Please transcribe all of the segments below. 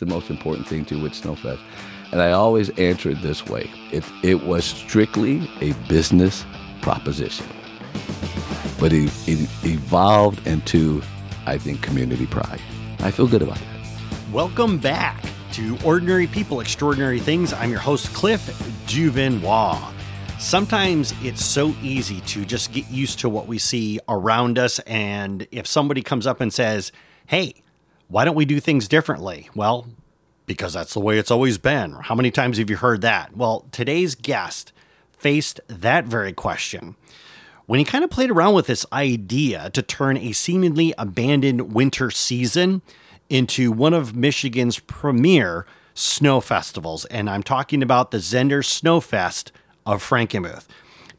the most important thing to with Snowfest? And I always answer it this way it, it was strictly a business proposition. But it, it evolved into, I think, community pride. I feel good about that. Welcome back to Ordinary People, Extraordinary Things. I'm your host, Cliff Juvenois. Sometimes it's so easy to just get used to what we see around us. And if somebody comes up and says, Hey, why don't we do things differently? Well, because that's the way it's always been. How many times have you heard that? Well, today's guest faced that very question when he kind of played around with this idea to turn a seemingly abandoned winter season into one of Michigan's premier snow festivals. And I'm talking about the Zehnder Snowfest of Frankenmuth.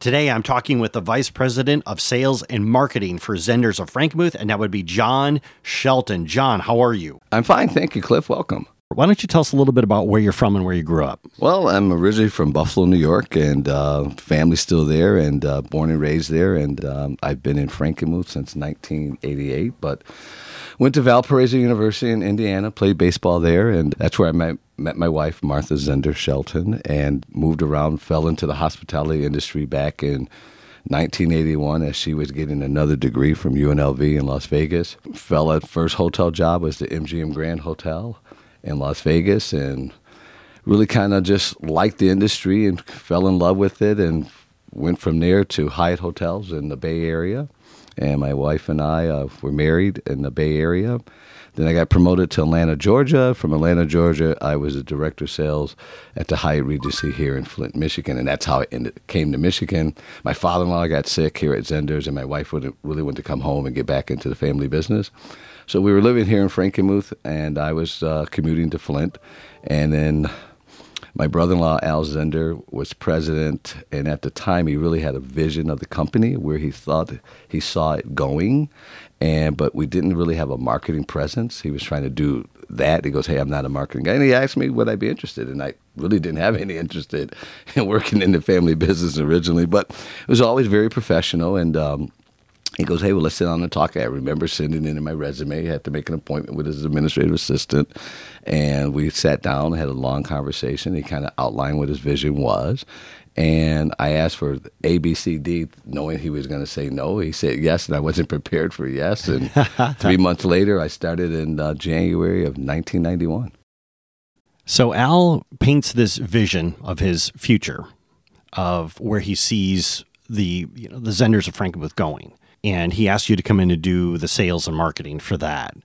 Today, I'm talking with the Vice President of Sales and Marketing for Zehnders of Frankenmuth, and that would be John Shelton. John, how are you? I'm fine. Thank you, Cliff. Welcome. Why don't you tell us a little bit about where you're from and where you grew up? Well, I'm originally from Buffalo, New York, and uh, family's still there, and uh, born and raised there. And um, I've been in Frankenmuth since 1988, but went to Valparaiso University in Indiana, played baseball there, and that's where I met, met my wife, Martha Zehnder Shelton, and moved around, fell into the hospitality industry back in 1981 as she was getting another degree from UNLV in Las Vegas. Fell at first hotel job was the MGM Grand Hotel in Las Vegas and really kind of just liked the industry and fell in love with it and went from there to Hyatt Hotels in the Bay Area. And my wife and I uh, were married in the Bay Area. Then I got promoted to Atlanta, Georgia. From Atlanta, Georgia, I was a director of sales at the Hyatt Regency here in Flint, Michigan, and that's how I ended, came to Michigan. My father-in-law got sick here at Zehnders, and my wife really wanted to come home and get back into the family business. So we were living here in Frankenmuth, and I was uh, commuting to Flint. And then my brother-in-law Al Zehnder was president, and at the time he really had a vision of the company where he thought he saw it going, and but we didn't really have a marketing presence. He was trying to do that. He goes, "Hey, I'm not a marketing guy," and he asked me would I be interested, and I really didn't have any interest in working in the family business originally, but it was always very professional and. Um, he goes, hey, well, let's sit down and talk. I remember sending in my resume. He had to make an appointment with his administrative assistant, and we sat down and had a long conversation. He kind of outlined what his vision was, and I asked for A, B, C, D, knowing he was going to say no. He said yes, and I wasn't prepared for yes. And three months later, I started in uh, January of 1991. So Al paints this vision of his future, of where he sees the you know the Zehnders of Frankenmuth going and he asked you to come in and do the sales and marketing for that.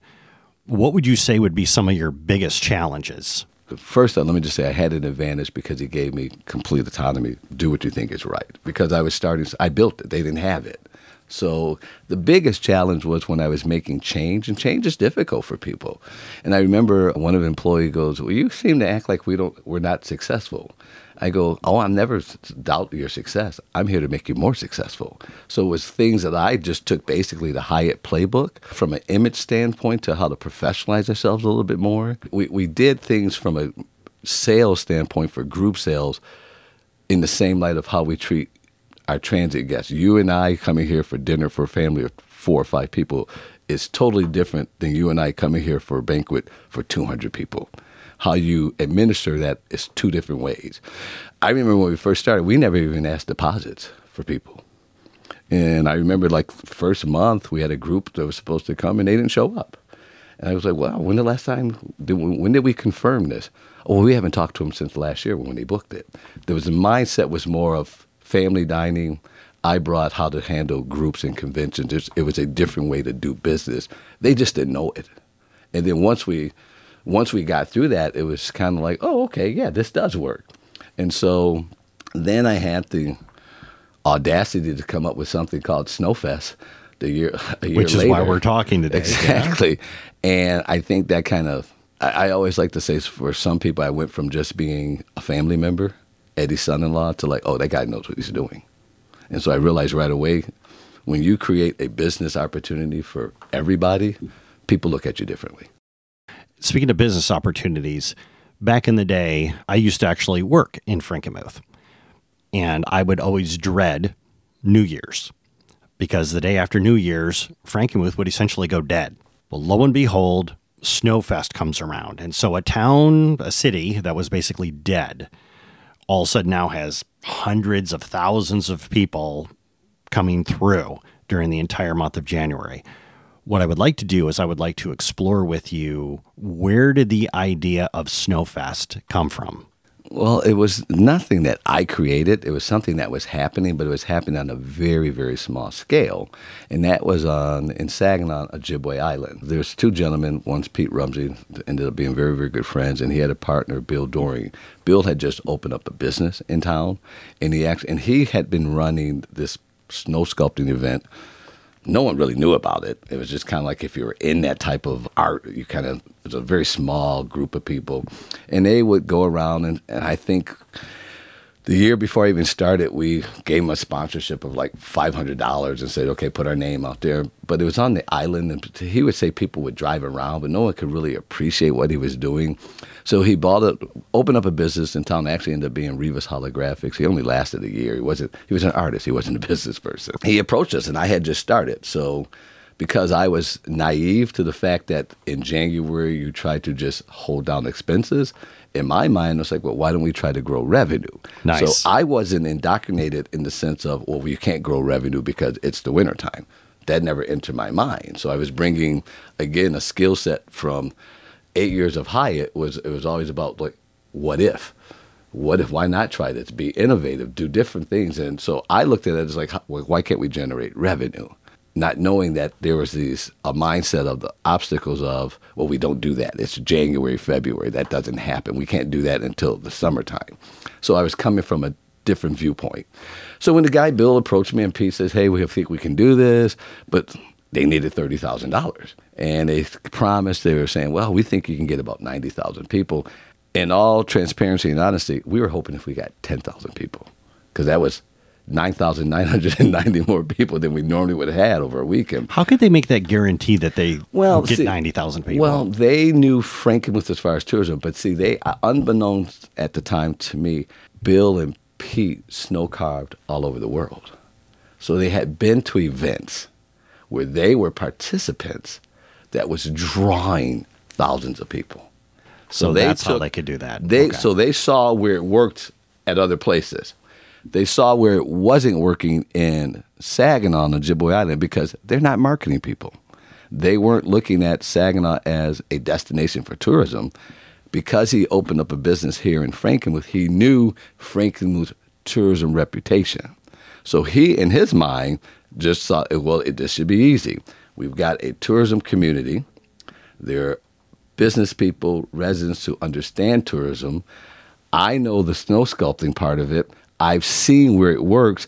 What would you say would be some of your biggest challenges? First, let me just say I had an advantage because he gave me complete autonomy. Do what you think is right. Because I was starting, I built it. They didn't have it. So the biggest challenge was when I was making change, and change is difficult for people. And I remember one of the employee goes, "Well, you seem to act like we don't, we're not successful." I go, oh, I'm never doubt your success. I'm here to make you more successful. So it was things that I just took basically the Hyatt playbook from an image standpoint to how to professionalize ourselves a little bit more. We, we did things from a sales standpoint for group sales in the same light of how we treat our transit guests. You and I coming here for dinner for a family of four or five people is totally different than you and I coming here for a banquet for 200 people how you administer that is two different ways. I remember when we first started, we never even asked deposits for people. And I remember like first month we had a group that was supposed to come and they didn't show up. And I was like, "Well, when the last time did we, when did we confirm this? Oh, we haven't talked to them since last year when they booked it. There was a mindset was more of family dining. I brought how to handle groups and conventions. It was a different way to do business. They just didn't know it. And then once we once we got through that, it was kind of like, oh, okay, yeah, this does work. And so then I had the audacity to come up with something called Snowfest the year, a year which is later. why we're talking today. Exactly, yeah. and I think that kind of I, I, always like to say for some people, I went from just being a family member, Eddie's son-in-law, to like, oh, that guy knows what he's doing, and so I realized right away when you create a business opportunity for everybody, people look at you differently. Speaking of business opportunities, back in the day, I used to actually work in Frankenmuth. And I would always dread New Year's because the day after New Year's, Frankenmuth would essentially go dead. Well, lo and behold, Snowfest comes around. And so a town, a city that was basically dead, all of a sudden now has hundreds of thousands of people coming through during the entire month of January. What I would like to do is I would like to explore with you where did the idea of Snowfest come from? Well, it was nothing that I created. It was something that was happening, but it was happening on a very, very small scale. And that was on in Saginaw, Ojibway Island. There's two gentlemen. One's Pete Rumsey, ended up being very, very good friends, and he had a partner, Bill Doring. Bill had just opened up a business in town, and he actually, and he had been running this snow sculpting event no one really knew about it. It was just kind of like if you were in that type of art, you kind of, it was a very small group of people. And they would go around, and, and I think the year before I even started, we gave him a sponsorship of like five hundred dollars and said, "Okay, put our name out there." But it was on the island, and he would say people would drive around, but no one could really appreciate what he was doing. So he bought a, opened up a business in town. Actually, ended up being Rivas Holographics. He only lasted a year. He wasn't. He was an artist. He wasn't a business person. He approached us, and I had just started, so because I was naive to the fact that in January you try to just hold down expenses. In my mind, it's like, well, why don't we try to grow revenue? Nice. So I wasn't indoctrinated in the sense of, well, you can't grow revenue because it's the wintertime. That never entered my mind. So I was bringing, again, a skill set from eight years of Hyatt was it was always about like, what if? What if? Why not try this? Be innovative, do different things. And so I looked at it as like, why can't we generate revenue? Not knowing that there was these a mindset of the obstacles of well we don't do that. It's january february. That doesn't happen. We can't do that until the summertime. So i was coming from a different viewpoint. So when the guy bill approached me and pete says hey we think we can do this but they needed $30000 and they promised they were saying well we think you can get about 90000 people. In all transparency and honesty we were hoping if we got 10000 people because that was 9,990 more people than we normally would have had over a weekend. How could they make that guarantee that they well, get 90,000 people? Well, they knew Frankenmuth as far as tourism, but see, they, uh, unbeknownst at the time to me, Bill and Pete snow carved all over the world. So they had been to events where they were participants that was drawing thousands of people. So, so that's took, how they could do that. They okay. so they saw where it worked at other places they saw where it wasn't working in Saginaw on Ojibway Island because they're not marketing people. They weren't looking at Saginaw as a destination for tourism. Because he opened up a business here in Frankenmuth, he knew Frankenmuth's tourism reputation. So he, in his mind, just thought, eh, well, it, this should be easy. We've got a tourism community. There are business people, residents who understand tourism. I know the snow sculpting part of it. I've seen where it works.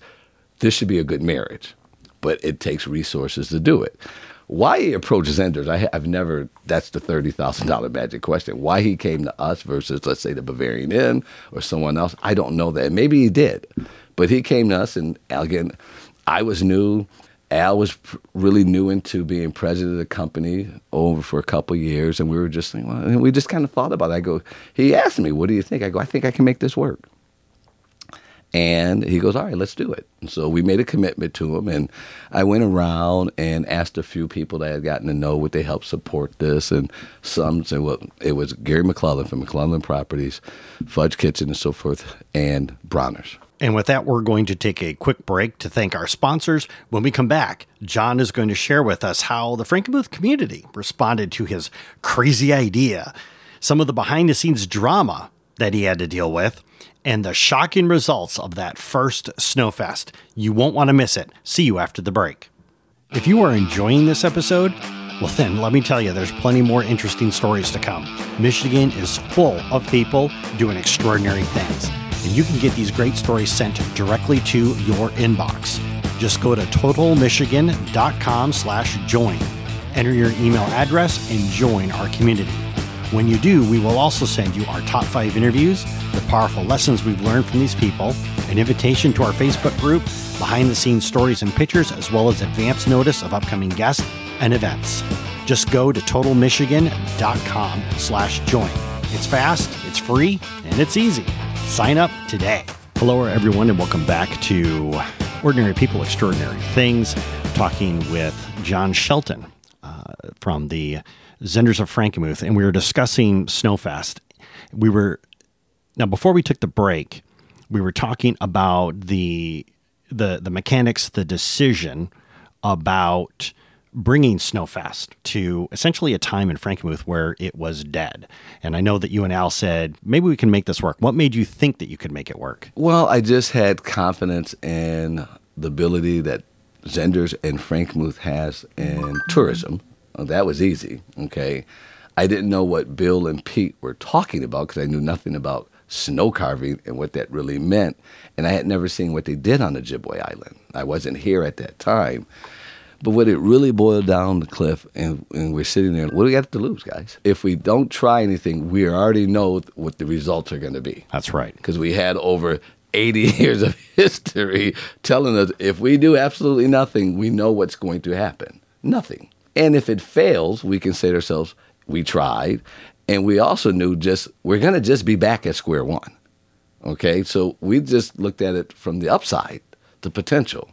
This should be a good marriage, but it takes resources to do it. Why he approaches Zehnders, I, have never, that's the $30,000 magic question. Why he came to us versus, let's say, the Bavarian Inn or someone else, I don't know that. Maybe he did, but he came to us, and again, I was new. Al was really new into being president of the company over for a couple years, and we were just, well, we just kind of thought about it. I go, he asked me, "What do you think?" I go, "I think I can make this work." And he goes, All right, let's do it. And so we made a commitment to him. And I went around and asked a few people that I had gotten to know would they help support this. And some said, Well, it was Gary McClellan from McClellan Properties, Fudge Kitchen, and so forth, and Bronner's. And with that, we're going to take a quick break to thank our sponsors. When we come back, John is going to share with us how the Frankenmuth community responded to his crazy idea, some of the behind the scenes drama that he had to deal with and the shocking results of that first Snowfest. You won't want to miss it. See you after the break. If you are enjoying this episode, well, then let me tell you, there's plenty more interesting stories to come. Michigan is full of people doing extraordinary things, and you can get these great stories sent directly to your inbox. Just go to totalmichigan.com slash join. Enter your email address and join our community. When you do, we will also send you our top five interviews, the powerful lessons we've learned from these people, an invitation to our Facebook group, behind the scenes stories and pictures, as well as advance notice of upcoming guests and events. Just go to totalmichigan.com slash join. It's fast, it's free, and it's easy. Sign up today. Hello, everyone, and welcome back to Ordinary People, Extraordinary Things, talking with John Shelton uh, from the Zehnders of Frankenmuth, and we were discussing Snowfest. We were now before we took the break, we were talking about the the the mechanics, the decision about bringing Snowfest to essentially a time in Frankenmuth where it was dead. And I know that you and Al said maybe we can make this work. What made you think that you could make it work? Well, I just had confidence in the ability that Zehnders and Frankenmuth has in tourism. Well, that was easy. Okay. I didn't know what Bill and Pete were talking about because I knew nothing about snow carving and what that really meant. And I had never seen what they did on Ojibway Island. I wasn't here at that time. But what it really boiled down to, Cliff, and, and we're sitting there, what do we got to lose, guys? If we don't try anything, we already know what the results are going to be. That's right. Because we had over 80 years of history telling us if we do absolutely nothing, we know what's going to happen. Nothing. And if it fails, we can say to ourselves, we tried. And we also knew just we're going to just be back at square one. Okay. So we just looked at it from the upside, the potential.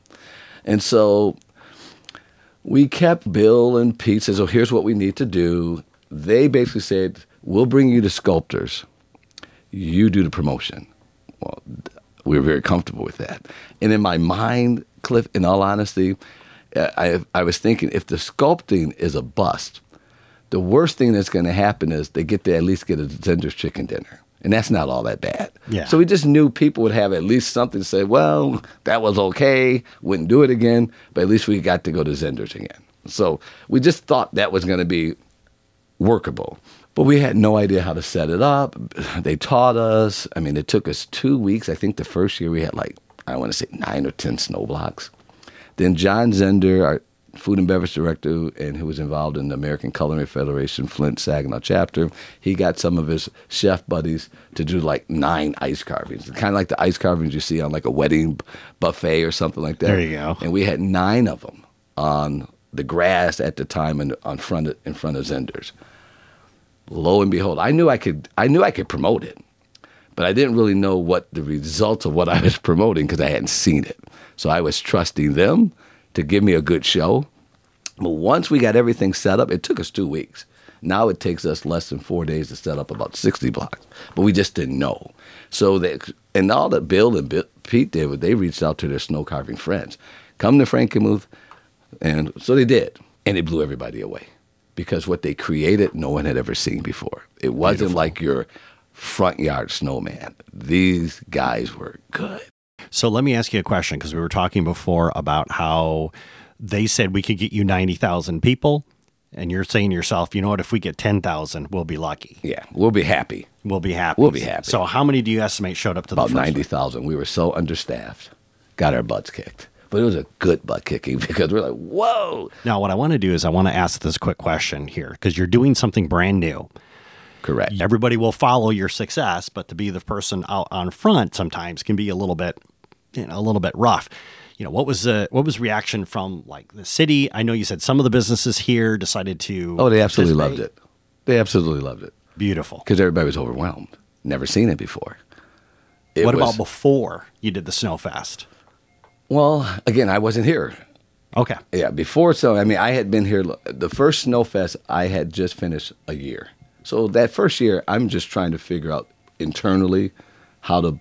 And so we kept Bill and Pete says, "Oh, here's what we need to do." They basically said, "We'll bring you the sculptors. You do the promotion." Well, we were very comfortable with that. And in my mind, Cliff, in all honesty, I I was thinking if the sculpting is a bust, the worst thing that's going to happen is they get to at least get a Zehnder's chicken dinner. And that's not all that bad. Yeah. So we just knew people would have at least something to say, well, that was okay, wouldn't do it again, but at least we got to go to Zehnder's again. So we just thought that was going to be workable. But we had no idea how to set it up. They taught us. I mean, it took us two weeks. I think the first year we had like, I want to say nine or 10 snow blocks. Then John Zehnder, our food and beverage director, and who was involved in the American Culinary Federation Flint Saginaw chapter, he got some of his chef buddies to do like nine ice carvings, kind of like the ice carvings you see on like a wedding buffet or something like that. There you go. And we had nine of them on the grass at the time and on front of, in front of Zehnders. Lo and behold, I knew I could. I knew I could promote it, but I didn't really know what the results of what I was promoting because I hadn't seen it. So I was trusting them to give me a good show. But once we got everything set up, it took us two weeks. Now it takes us less than four days to set up about 60 blocks. But we just didn't know. So that, and all that Bill and Bill, Pete did was they reached out to their snow carving friends. Come to Frankenmuth. And so they did. And it blew everybody away because what they created, no one had ever seen before. It wasn't Beautiful. like your front yard snowman. These guys were good. So let me ask you a question because we were talking before about how they said we could get you 90,000 people. And you're saying to yourself, you know what, if we get 10,000, we'll be lucky. Yeah, we'll be happy. We'll be happy. We'll be happy. So, how many do you estimate showed up to About the one? 90,000. We were so understaffed. Got our butts kicked. But it was a good butt kicking because we're like, whoa. Now, what I want to do is I want to ask this quick question here because you're doing something brand new. Correct. Everybody will follow your success, but to be the person out on front sometimes can be a little bit, you know, a little bit rough. You know, what was the what was reaction from like the city? I know you said some of the businesses here decided to. Oh, they absolutely loved it. They absolutely loved it Beautiful. because everybody was overwhelmed. Never seen it before. It what was- about before you did the Snowfest? Well, again, I wasn't here. Okay. Yeah, before so I mean I had been here the first Snowfest I had just finished a year. So that first year I'm just trying to figure out internally how to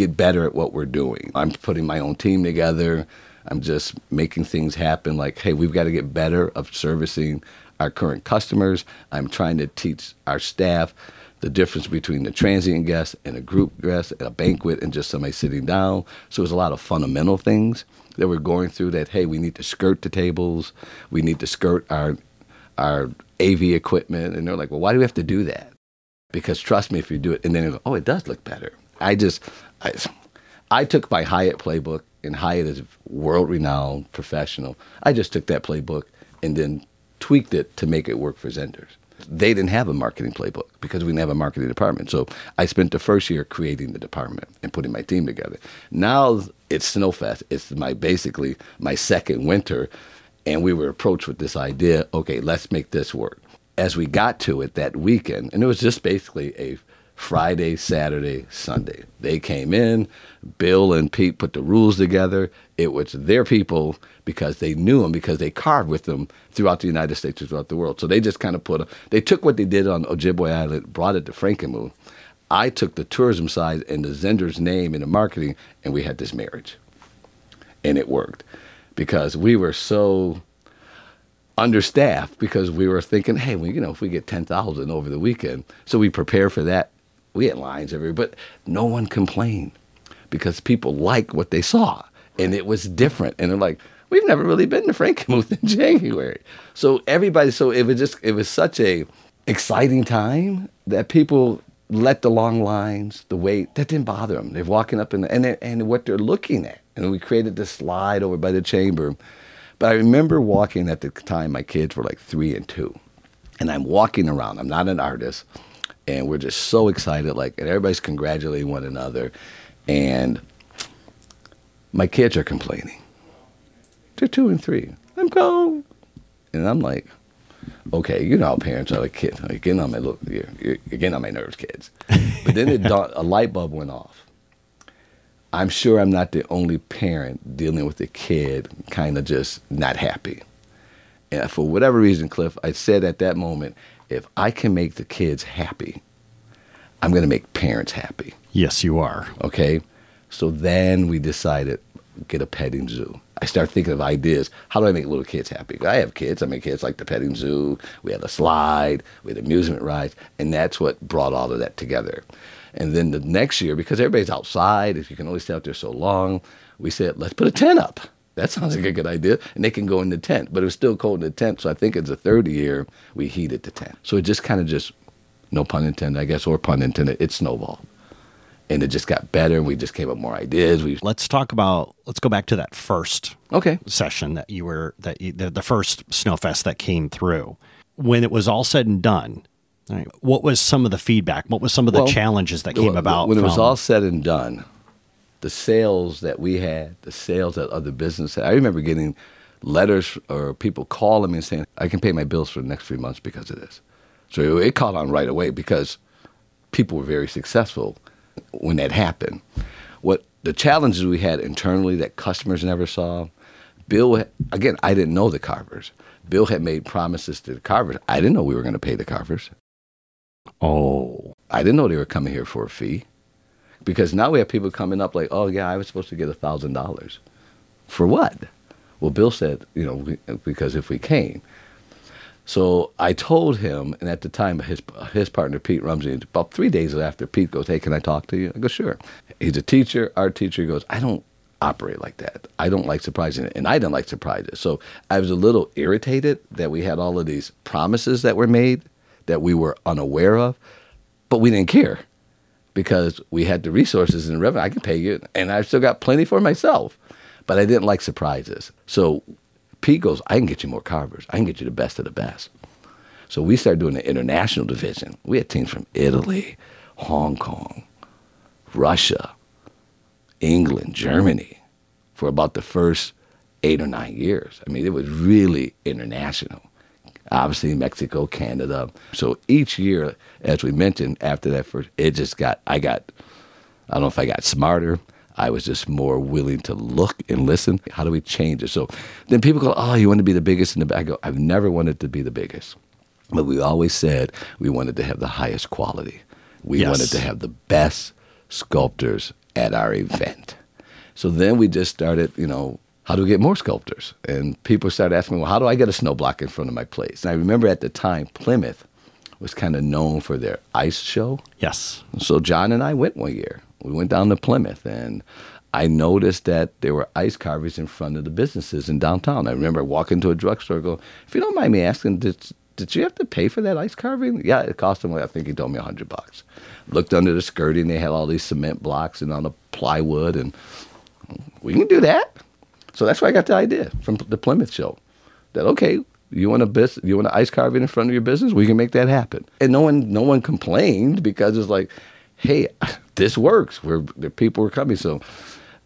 get better at what we're doing. I'm putting my own team together. I'm just making things happen like hey, we've got to get better of servicing our current customers. I'm trying to teach our staff the difference between the transient guest and a group guest at a banquet and just somebody sitting down. So there's a lot of fundamental things that we're going through that hey, we need to skirt the tables, we need to skirt our our AV equipment, and they're like, well, why do we have to do that? Because trust me, if you do it, and then go, oh, it does look better. I just, I, I took my Hyatt playbook, and Hyatt is world renowned professional. I just took that playbook and then tweaked it to make it work for Zehnders. They didn't have a marketing playbook because we didn't have a marketing department. So I spent the first year creating the department and putting my team together. Now it's Snowfest. It's my basically my second winter, and we were approached with this idea. Okay, let's make this work. As we got to it that weekend, and it was just basically a Friday, Saturday, Sunday. They came in. Bill and Pete put the rules together. It was their people because they knew them because they carved with them throughout the United States throughout the world. So they just kind of put. A, they took what they did on Ojibway Island, brought it to Frankenmuth. I took the tourism side and the Zehnder's name and the marketing, and we had this marriage, and it worked because we were so understaffed because we were thinking, hey, well, you know, if we get ten thousand over the weekend, so we prepare for that. We had lines everywhere, but no one complained because people liked what they saw, and it was different. And they're like, we've never really been to Frankenmuth in January, so everybody. So it was just, it was such a exciting time that people let the long lines, the wait, that didn't bother them. They're walking up in the, and and what they're looking at, and we created this slide over by the chamber but I remember walking at the time, my kids were like three and two. And I'm walking around. I'm not an artist. And we're just so excited. Like, and everybody's congratulating one another. And my kids are complaining. They're two and three. I'm cold. And I'm like, okay, you know how parents are like, kid, like, getting on my look, you're, you're getting on my nerves, kids. But then it, a light bulb went off. I'm sure I'm not the only parent dealing with a kid kind of just not happy. And for whatever reason, Cliff, I said at that moment, if I can make the kids happy, I'm going to make parents happy. Yes, you are. Okay. So then we decided get a petting zoo. I start thinking of ideas. How do I make little kids happy? I have kids. I make kids like the petting zoo. We had a slide. We had amusement rides, and that's what brought all of that together. And then the next year, because everybody's outside, if you can only stay out there so long, we said, let's put a tent up. That sounds like a good idea. And they can go in the tent. But it was still cold in the tent. So I think it's the third year we heated the tent. So it just kind of just, no pun intended, I guess, or pun intended, it snowballed. And it just got better and we just came up with more ideas. We Let's talk about, let's go back to that first okay. session that you were, that you, the, the first Snowfest that came through. When it was all said and done, Right. What was some of the feedback? What was some of the well, challenges that came about? When it was all said and done, the sales that we had, the sales that other businesses had, I remember getting letters or people calling me and saying, I can pay my bills for the next three months because of this. So it caught on right away because people were very successful when that happened. What the challenges we had internally that customers never saw, Bill, again, I didn't know the carvers. Bill had made promises to the carvers. I didn't know we were going to pay the carvers. Oh. I didn't know they were coming here for a fee. Because now we have people coming up like, oh, yeah, I was supposed to get a $1,000. For what? Well, Bill said, you know, because if we came. So I told him, and at the time, his his partner Pete Rumsey, about three days after Pete goes, "Hey, can I talk to you?" I go, "Sure." He's a teacher, art teacher. He goes, "I don't operate like that. I don't like surprising, and I didn't like surprises." So I was a little irritated that we had all of these promises that were made that we were unaware of, but we didn't care because we had the resources and the revenue. I can pay you, and I've still got plenty for myself. But I didn't like surprises. So Pete goes, I can get you more carvers. I can get you the best of the best. So we started doing the international division. We had teams from Italy, Hong Kong, Russia, England, Germany for about the first eight or nine years. I mean, it was really international obviously Mexico, Canada. So each year, as we mentioned, after that first, it just got, I got, I don't know if I got smarter. I was just more willing to look and listen. How do we change it? So then people go, oh, you want to be the biggest in the I go, I've never wanted to be the biggest. But we always said we wanted to have the highest quality. We yes. wanted to have the best sculptors at our event. So then we just started, you know, how do we get more sculptors? And people started asking me, well, how do I get a snow block in front of my place? And I remember at the time, Plymouth was kind of known for their ice show. Yes. So John and I went one year. We went down to Plymouth and I noticed that there were ice carvers in front of the businesses in downtown. I remember walking to a drugstore, go, if you don't mind me asking, did, did you have to pay for that ice carving? Yeah, it cost him, I think he told me a hundred bucks. Looked under the skirting, they had all these cement blocks and on the plywood, and we can do that. So that's where I got the idea from the Plymouth show. That okay, you want a business, you want an ice carving in front of your business, we can make that happen. And no one, no one complained because it's like, hey, this works. Where the people were coming. So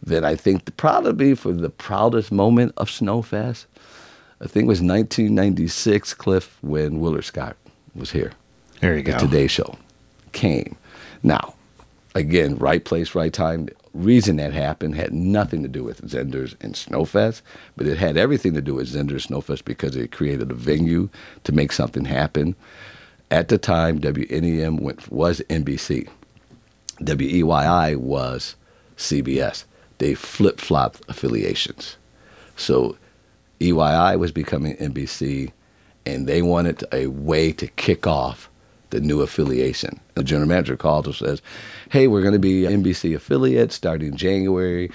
then I think the, probably for the proudest moment of Snowfest, I think it was 1996, Cliff, when Willard Scott was here. There you go. The Today Show came. Now, again, right place, right time. Reason that happened had nothing to do with Zehnders and Snowfest, but it had everything to do with Zehnders Snowfest because it created a venue to make something happen. At the time, WNEM went, was NBC. WEYI was CBS. They flip flopped affiliations. So EYI was becoming NBC, and they wanted a way to kick off the new affiliation. The general manager called and says, Hey, we're going to be NBC affiliate starting January.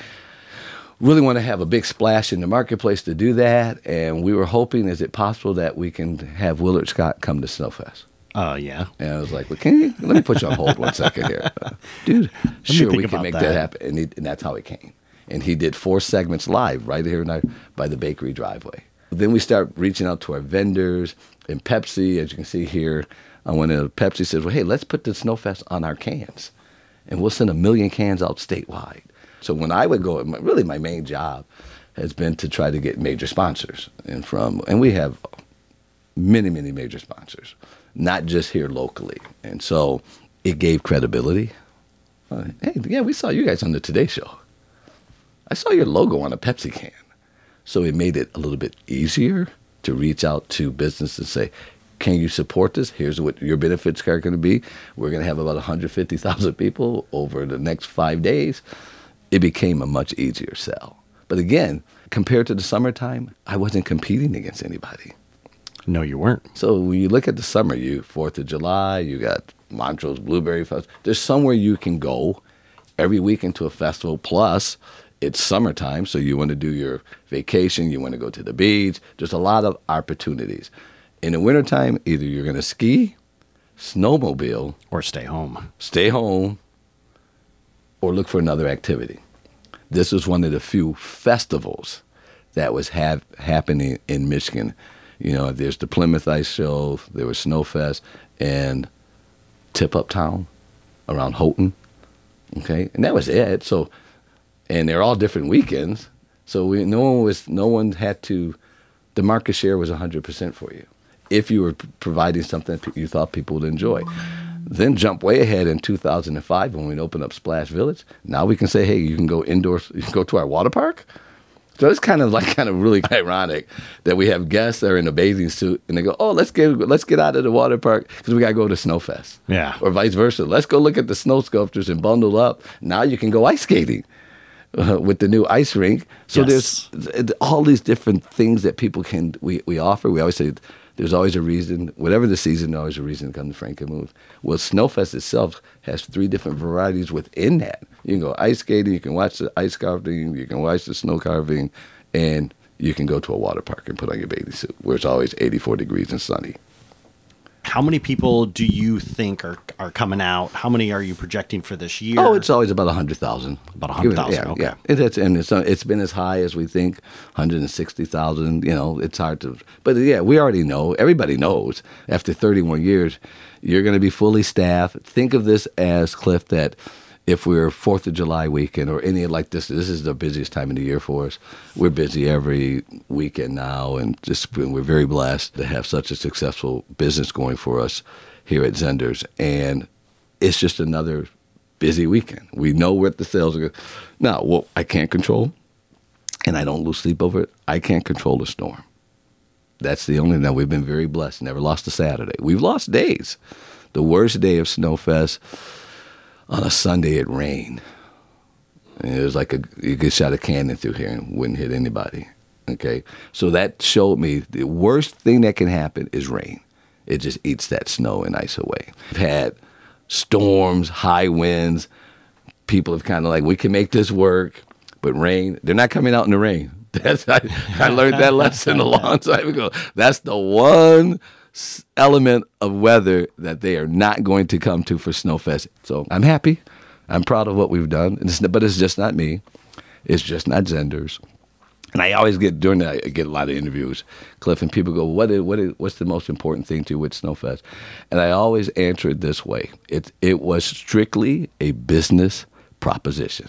Really want to have a big splash in the marketplace to do that. And we were hoping, is it possible that we can have Willard Scott come to Snowfest? Uh, yeah. And I was like, well, can you, let me put you on hold one second here. Dude, sure, we can make that, that happen. And, he, and that's how it came. And he did four segments live right here our, by the bakery driveway. Then we start reaching out to our vendors and Pepsi, as you can see here. Uh, when Pepsi says, well, hey, let's put the Snowfest on our cans. And we'll send a million cans out statewide. So when I would go, really my main job has been to try to get major sponsors. And from, and we have many, many major sponsors not just here locally. And so it gave credibility. Uh, hey, yeah, we saw you guys on the Today Show. I saw your logo on a Pepsi can. So it made it a little bit easier to reach out to business and say, can you support this? Here's what your benefits are going to be. We're going to have about 150,000 people over the next five days. It became a much easier sell. But again, compared to the summertime, I wasn't competing against anybody. No, you weren't. So when you look at the summer, you Fourth of July, you got Montrose Blueberry Festival. There's somewhere you can go every week into a festival. Plus, it's summertime, so you want to do your vacation, you want to go to the beach. There's a lot of opportunities. In the wintertime, either you're going to ski, snowmobile, or stay home. Stay home, or look for another activity. This was one of the few festivals that was have, happening in Michigan you know, there's the Plymouth Ice Show, there was Snowfest, and Tip Up Town around Houghton. Okay, and that was it. So, and they're all different weekends. So we no one was no one had to. The market share was 100% for you if you were providing something you thought people would enjoy. Then jump way ahead in 2005 when we opened up Splash Village. Now we can say, hey, you can go indoors. You can go to our water park so it's kind of like kind of really ironic that we have guests that are in a bathing suit and they go, "Oh, let's get let's get out of the water park because we got to go to Snowfest." Yeah. Or vice versa. Let's go look at the snow sculptures and bundle up. Now you can go ice skating. Uh, with the new ice rink, so yes. there's all these different things that people can we, we offer. We always say there's always a reason, whatever the season, there's always a reason to come to Frankenmuth. Well, Snowfest itself has three different varieties within that. You can go ice skating, you can watch the ice carving, you can watch the snow carving, and you can go to a water park and put on your bathing suit where it's always 84 degrees and sunny. How many people do you think are, are coming out? How many are you projecting for this year? Oh, it's always about 100,000. About 100,000, yeah, okay. Yeah. It, it's, and it's, uh, it's been as high as we think, 160,000. You know, it's hard to, but yeah, we already know. Everybody knows after 31 years, you're going to be fully staffed. Think of this as, Cliff, that – if we're Fourth of July weekend or any like this, this is the busiest time of the year for us. We're busy every weekend now, and just we're very blessed to have such a successful business going for us here at Zehnders. And it's just another busy weekend. We know what the sales are. Now, what I can't control, and I don't lose sleep over it. I can't control the storm. That's the only thing. We've been very blessed. Never lost a Saturday. We've lost days. The worst day of Snowfest on a Sunday it rained. And it was like a you could shot a cannon through here and wouldn't hit anybody. Okay, so that showed me the worst thing that can happen is rain. It just eats that snow and ice away. We've had storms, high winds. People have kind of like we can make this work, but rain. They're not coming out in the rain. That's I, I learned that lesson a long time ago. That's the one element of weather that they are not going to come to for Snowfest. So I'm happy. I'm proud of what we've done. It's, but it's just not me. It's just not Zehnders. And I always get during that I get a lot of interviews, Cliff, and people go, "What is, what is what's the most important thing to you with Snowfest?" And I always answer it this way: It it was strictly a business proposition,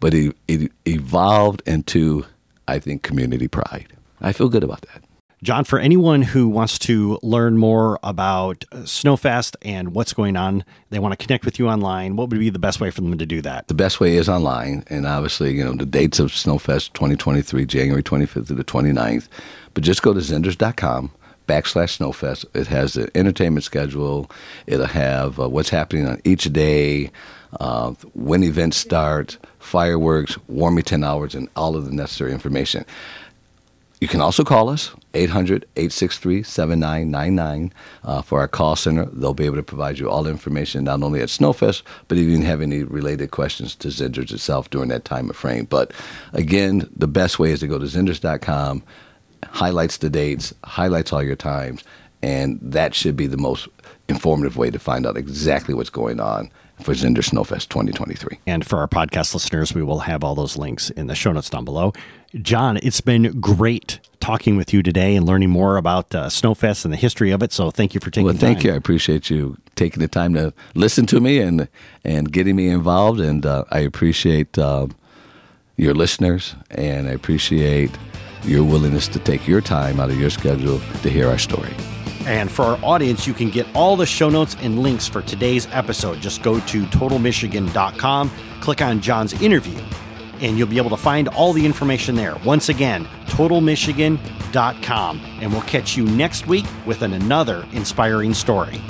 but it, it evolved into, I think, community pride. I feel good about that. John, for anyone who wants to learn more about uh, Snowfest and what's going on, they want to connect with you online. What would be the best way for them to do that? The best way is online, and obviously, you know, the dates of Snowfest 2023, January 25th to the 29th. But just go to zehnders.com backslash snowfest it has the entertainment schedule it'll have uh, what's happening on each day uh, when events start fireworks warming 10 hours and all of the necessary information you can also call us, 800 863 7999 uh, for our call center. They'll be able to provide you all the information, not only at Snowfest, but if you have any related questions to Zehnders itself during that time of frame. But again, the best way is to go to zehnders.com, highlights the dates, highlights all your times, and that should be the most informative way to find out exactly what's going on for Zehnder Snowfest 2023. And for our podcast listeners, we will have all those links in the show notes down below. John, it's been great talking with you today and learning more about uh, Snowfest and the history of it. So thank you for taking. Well, thank time. you. I appreciate you taking the time to listen to me and and getting me involved. And uh, I appreciate uh, your listeners, and I appreciate your willingness to take your time out of your schedule to hear our story. And for our audience, you can get all the show notes and links for today's episode. Just go to totalmichigan.com, click on John's interview, and you'll be able to find all the information there. Once again, totalmichigan.com. And we'll catch you next week with an another inspiring story.